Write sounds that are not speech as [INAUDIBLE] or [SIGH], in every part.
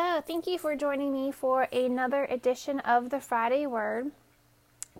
Hello, thank you for joining me for another edition of the Friday Word.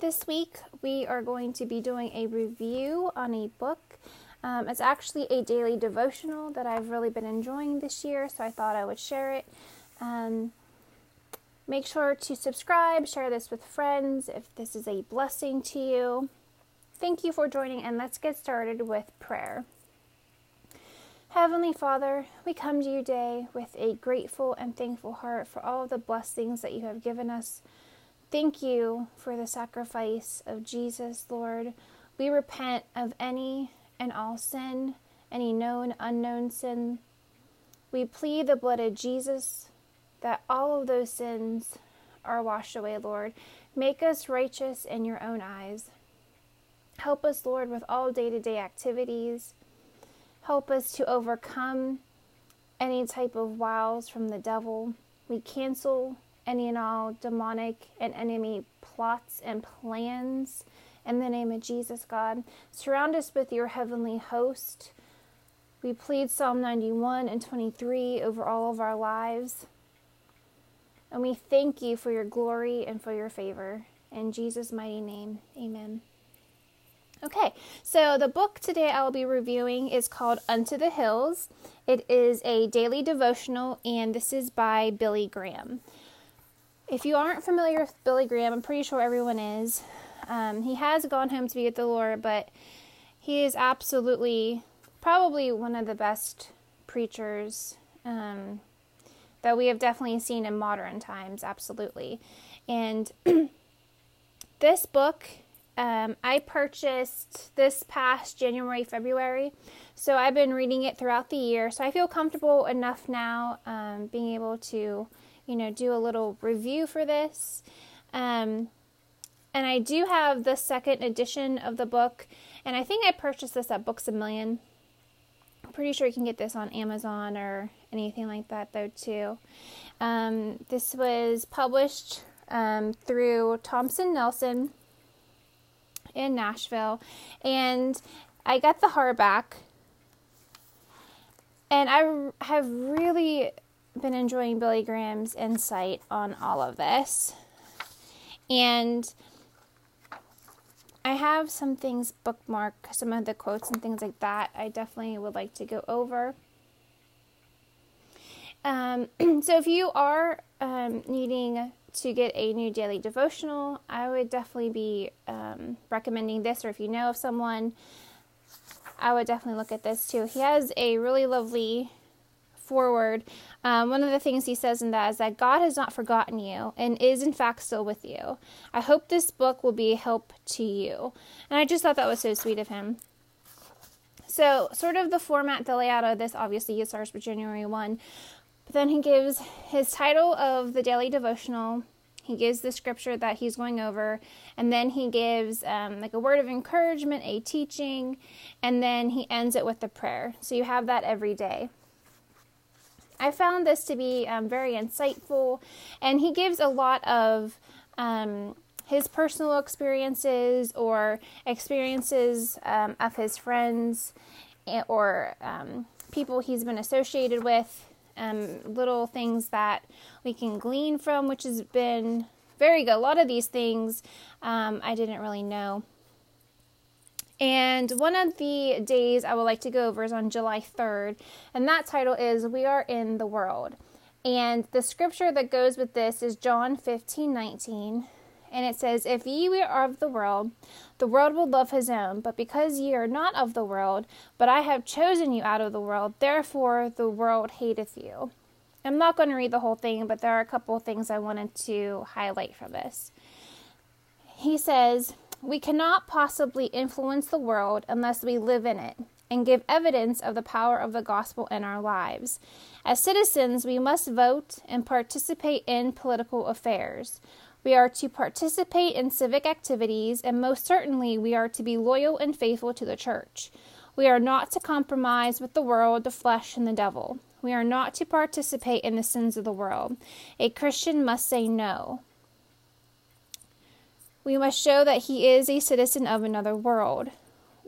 This week we are going to be doing a review on a book. Um, it's actually a daily devotional that I've really been enjoying this year, so I thought I would share it. Um, make sure to subscribe, share this with friends if this is a blessing to you. Thank you for joining, and let's get started with prayer. Heavenly Father, we come to you today with a grateful and thankful heart for all of the blessings that you have given us. Thank you for the sacrifice of Jesus, Lord. We repent of any and all sin, any known, unknown sin. We plead the blood of Jesus that all of those sins are washed away, Lord. Make us righteous in your own eyes. Help us, Lord, with all day to day activities. Help us to overcome any type of wiles from the devil. We cancel any and all demonic and enemy plots and plans in the name of Jesus, God. Surround us with your heavenly host. We plead Psalm 91 and 23 over all of our lives. And we thank you for your glory and for your favor. In Jesus' mighty name, amen. Okay, so the book today I will be reviewing is called Unto the Hills. It is a daily devotional, and this is by Billy Graham. If you aren't familiar with Billy Graham, I'm pretty sure everyone is. Um, he has gone home to be with the Lord, but he is absolutely probably one of the best preachers um, that we have definitely seen in modern times, absolutely. And [CLEARS THROAT] this book um, I purchased this past January, February. So I've been reading it throughout the year. So I feel comfortable enough now um, being able to, you know, do a little review for this. Um, and I do have the second edition of the book. And I think I purchased this at Books a Million. I'm pretty sure you can get this on Amazon or anything like that, though, too. Um, this was published um, through Thomas Nelson in Nashville, and I got the hardback, and I have really been enjoying Billy Graham's insight on all of this, and I have some things bookmarked, some of the quotes and things like that. I definitely would like to go over. Um, [CLEARS THROAT] so if you are um, needing to get a new daily devotional, I would definitely be um, recommending this. Or if you know of someone, I would definitely look at this too. He has a really lovely forward. Um, one of the things he says in that is that God has not forgotten you and is in fact still with you. I hope this book will be a help to you. And I just thought that was so sweet of him. So, sort of the format, the layout of this, obviously, it starts with January 1. But then he gives his title of the daily devotional. He gives the scripture that he's going over, and then he gives um, like a word of encouragement, a teaching, and then he ends it with a prayer. So you have that every day. I found this to be um, very insightful, and he gives a lot of um, his personal experiences or experiences um, of his friends eh, or um, people he's been associated with um, little things that we can glean from, which has been very good. A lot of these things um, I didn't really know. And one of the days I would like to go over is on July 3rd, and that title is We Are in the World. And the scripture that goes with this is John 15 19. And it says, If ye were of the world, the world will love his own. But because ye are not of the world, but I have chosen you out of the world, therefore the world hateth you. I'm not going to read the whole thing, but there are a couple of things I wanted to highlight from this. He says, We cannot possibly influence the world unless we live in it and give evidence of the power of the gospel in our lives. As citizens, we must vote and participate in political affairs. We are to participate in civic activities, and most certainly we are to be loyal and faithful to the church. We are not to compromise with the world, the flesh, and the devil. We are not to participate in the sins of the world. A Christian must say no. We must show that he is a citizen of another world.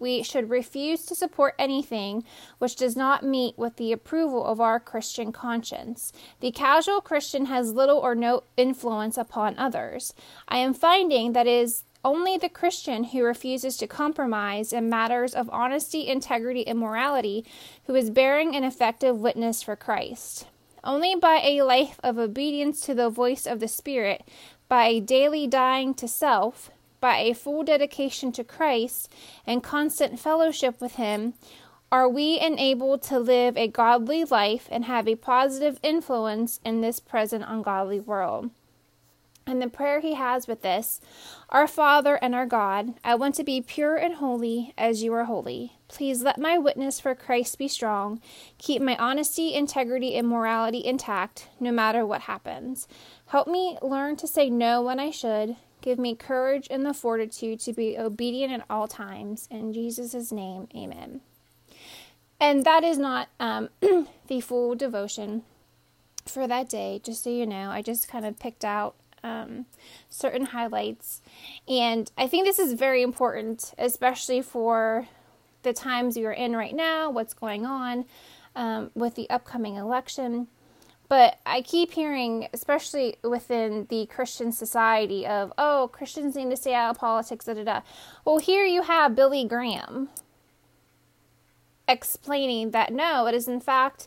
We should refuse to support anything which does not meet with the approval of our Christian conscience. The casual Christian has little or no influence upon others. I am finding that it is only the Christian who refuses to compromise in matters of honesty, integrity, and morality who is bearing an effective witness for Christ. Only by a life of obedience to the voice of the Spirit, by daily dying to self, by a full dedication to Christ, and constant fellowship with Him, are we enabled to live a godly life and have a positive influence in this present ungodly world. And the prayer he has with this Our Father and our God, I want to be pure and holy as you are holy. Please let my witness for Christ be strong. Keep my honesty, integrity, and morality intact, no matter what happens. Help me learn to say no when I should. Give me courage and the fortitude to be obedient at all times. In Jesus' name, amen. And that is not um, [CLEARS THROAT] the full devotion for that day, just so you know. I just kind of picked out um, certain highlights. And I think this is very important, especially for the times are in right now, what's going on um, with the upcoming election. But I keep hearing, especially within the Christian society, of, oh, Christians need to stay out of politics, da da da. Well, here you have Billy Graham explaining that no, it is in fact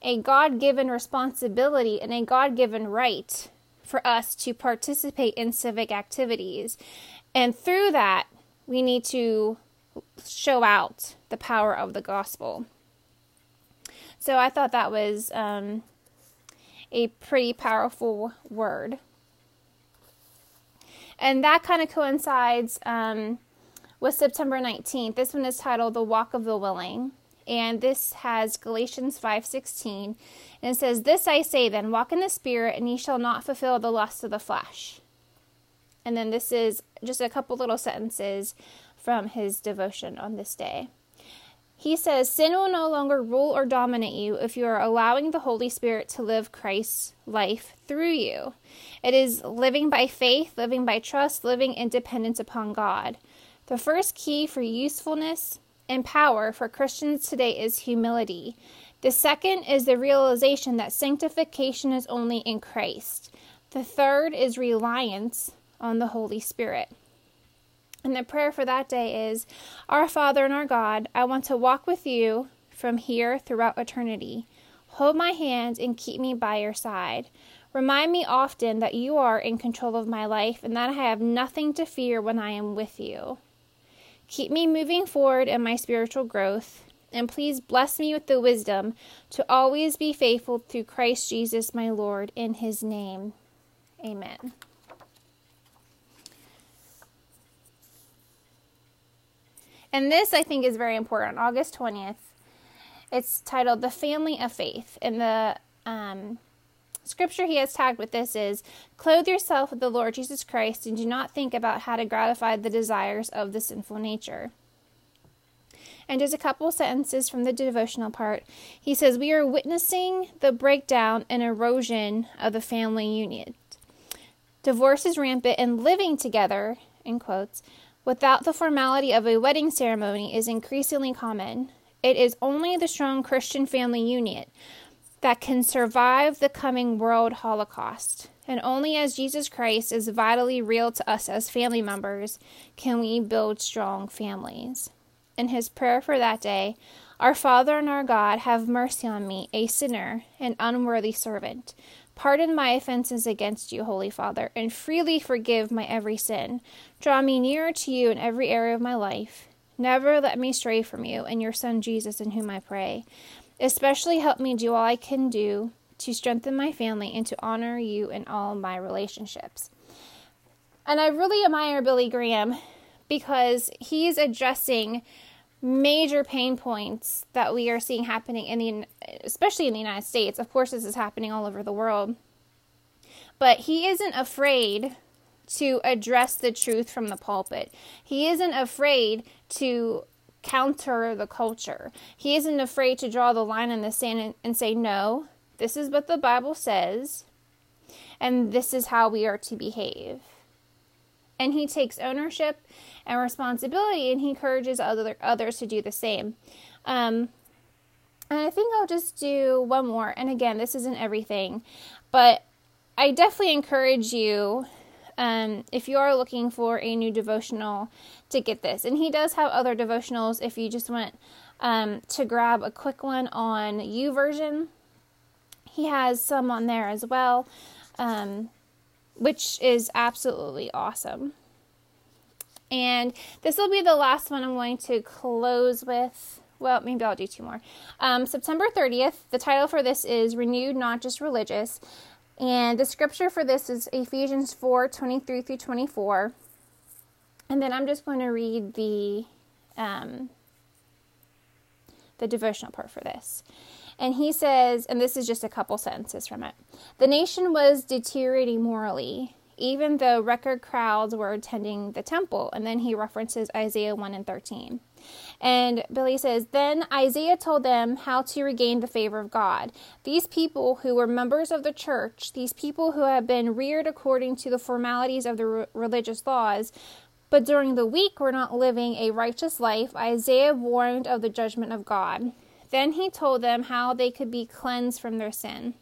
a God given responsibility and a God given right for us to participate in civic activities. And through that, we need to show out the power of the gospel. So I thought that was um, a pretty powerful word. And that kind of coincides um, with September 19th. This one is titled The Walk of the Willing. And this has Galatians 5:16 and it says, This I say then, walk in the Spirit, and ye shall not fulfill the lust of the flesh. And then this is just a couple little sentences from his devotion on this day. He says, Sin will no longer rule or dominate you if you are allowing the Holy Spirit to live Christ's life through you. It is living by faith, living by trust, living in dependence upon God. The first key for usefulness and power for Christians today is humility. The second is the realization that sanctification is only in Christ. The third is reliance on the Holy Spirit. And the prayer for that day is Our Father and our God, I want to walk with you from here throughout eternity. Hold my hand and keep me by your side. Remind me often that you are in control of my life and that I have nothing to fear when I am with you. Keep me moving forward in my spiritual growth and please bless me with the wisdom to always be faithful through Christ Jesus my Lord, in his name. Amen. And this, I think, is very important. August 20th, it's titled The Family of Faith. And the um, scripture he has tagged with this is Clothe yourself with the Lord Jesus Christ and do not think about how to gratify the desires of the sinful nature and just a couple sentences from the devotional part. He says, We are witnessing the breakdown and erosion of the family union. Divorce is rampant, and living together, in quotes, without the formality of a wedding ceremony is increasingly common. It is only the strong Christian family union that can survive the coming world holocaust. And only as Jesus Christ is vitally real to us as family members can we build strong families in his prayer for that day Our Father and our God, have mercy on me, a sinner, an unworthy servant. Pardon my offenses against you, Holy Father, and freely forgive my every sin. Draw me nearer to you in every area of my life. Never let me stray from you and your Son Jesus, in whom I pray. Especially help me do all I can do to strengthen my family and to honor you in all my relationships. And I really admire Billy Graham because he's addressing major pain points that we are seeing happening in the especially in the United States. Of course this is happening all over the world. But he isn't afraid to address the truth from the pulpit. He isn't afraid to counter the culture. He isn't afraid to draw the line in the sand and, and say, no, this is what the Bible says, and this is how we are to behave. And he takes ownership and responsibility and he encourages other others to do the same. Um, and I think I'll just do one more. And again, this isn't everything, but I definitely encourage you um, if you are looking for a new devotional to get this. And he does have other devotionals if you just want um, to grab a quick one on YouVersion He has some on there as well. Um, which is absolutely awesome. And this will be the last one I'm going to close with. Well, maybe I'll do two more. Um, September 30th, the title for this is Renewed, Not Just Religious. And the scripture for this is Ephesians 4 23 through 24. And then I'm just going to read the um, the devotional part for this. And he says, and this is just a couple sentences from it the nation was deteriorating morally, even though record crowds were attending the temple. And then he references Isaiah 1 and 13. And Billy says, Then Isaiah told them how to regain the favor of God. These people who were members of the church, these people who had been reared according to the formalities of the re- religious laws, but during the week were not living a righteous life, Isaiah warned of the judgment of God. Then he told them how they could be cleansed from their sin.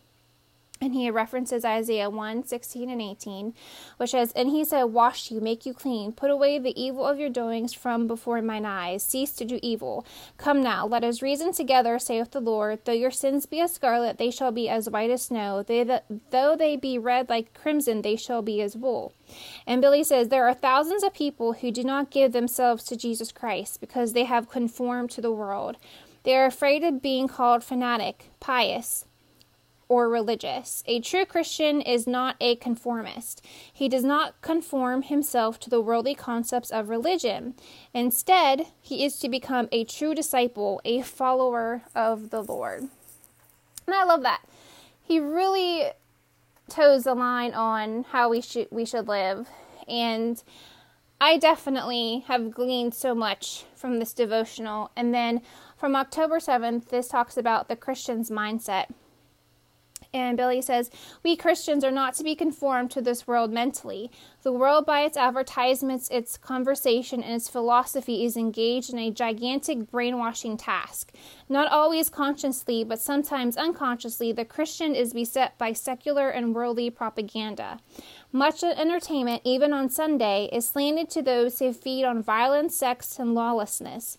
And he references Isaiah 1 16 and 18, which says, And he said, Wash you, make you clean, put away the evil of your doings from before mine eyes, cease to do evil. Come now, let us reason together, saith the Lord. Though your sins be as scarlet, they shall be as white as snow. They that, though they be red like crimson, they shall be as wool. And Billy says, There are thousands of people who do not give themselves to Jesus Christ because they have conformed to the world. They are afraid of being called fanatic, pious, or religious. A true Christian is not a conformist. He does not conform himself to the worldly concepts of religion. Instead, he is to become a true disciple, a follower of the Lord. And I love that. He really toes the line on how we should we should live. And I definitely have gleaned so much from this devotional. And then from October 7th, this talks about the Christian's mindset. And Billy says, We Christians are not to be conformed to this world mentally. The world, by its advertisements, its conversation, and its philosophy, is engaged in a gigantic brainwashing task. Not always consciously, but sometimes unconsciously, the Christian is beset by secular and worldly propaganda. Much of entertainment, even on Sunday, is slanted to those who feed on violence, sex, and lawlessness.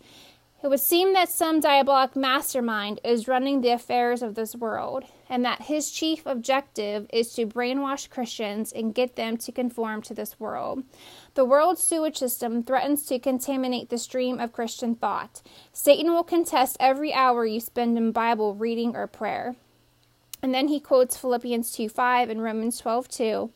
It would seem that some diabolic mastermind is running the affairs of this world, and that his chief objective is to brainwash Christians and get them to conform to this world. The world's sewage system threatens to contaminate the stream of Christian thought. Satan will contest every hour you spend in Bible reading or prayer. And then he quotes Philippians 2 5 and Romans 12 2.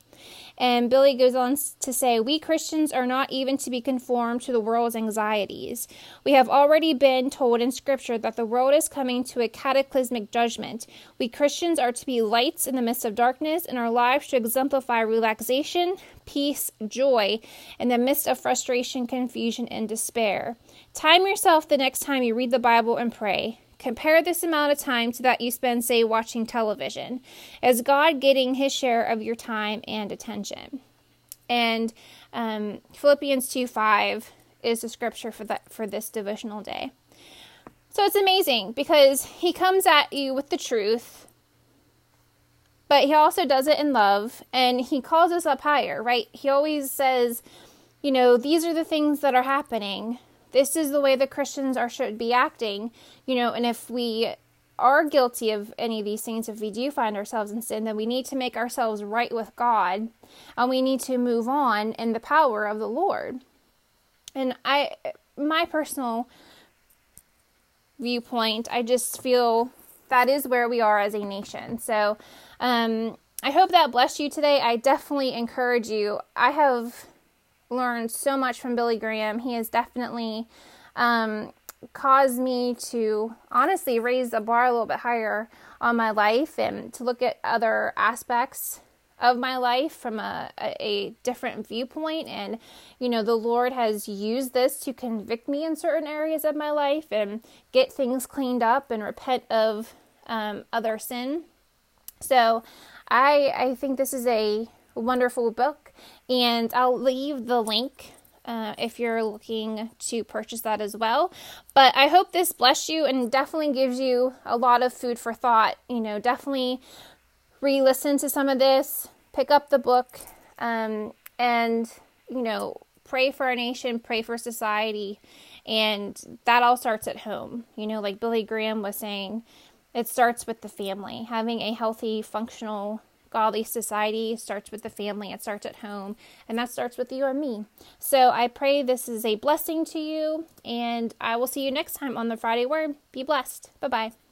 And Billy goes on to say, We Christians are not even to be conformed to the world's anxieties. We have already been told in Scripture that the world is coming to a cataclysmic judgment. We Christians are to be lights in the midst of darkness, and our lives should exemplify relaxation, peace, joy in the midst of frustration, confusion, and despair. Time yourself the next time you read the Bible and pray. Compare this amount of time to that you spend, say, watching television. Is God getting his share of your time and attention? And um, Philippians 2 5 is the scripture for that for this devotional day. So it's amazing because he comes at you with the truth, but he also does it in love and he calls us up higher, right? He always says, you know, these are the things that are happening this is the way the Christians are should be acting, you know, and if we are guilty of any of these things, if we do find ourselves in sin, then we need to make ourselves right with God and we need to move on in the power of the Lord. And I, my personal viewpoint, I just feel that is where we are as a nation. So, um, I hope that blessed you today. I definitely encourage you. I have learned so much from Billy Graham. He has definitely um, caused me to honestly raise the bar a little bit higher on my life and to look at other aspects of my life from a, a, different viewpoint. And, you know, the Lord has used this to convict me in certain areas of my life and get things cleaned up and repent of um, other sin. So I, I think this is a wonderful book. And I'll leave the link uh, if you're looking to purchase that as well. But I hope this blessed you and definitely gives you a lot of food for thought. You know, definitely re listen to some of this, pick up the book, um, and, you know, pray for our nation, pray for society. And that all starts at home. You know, like Billy Graham was saying, it starts with the family. Having a healthy, functional godly society starts with the family, it starts at home, and that starts with you and me. So I pray this is a blessing to you, and I will see you next time on the Friday Word. Be blessed. Bye bye.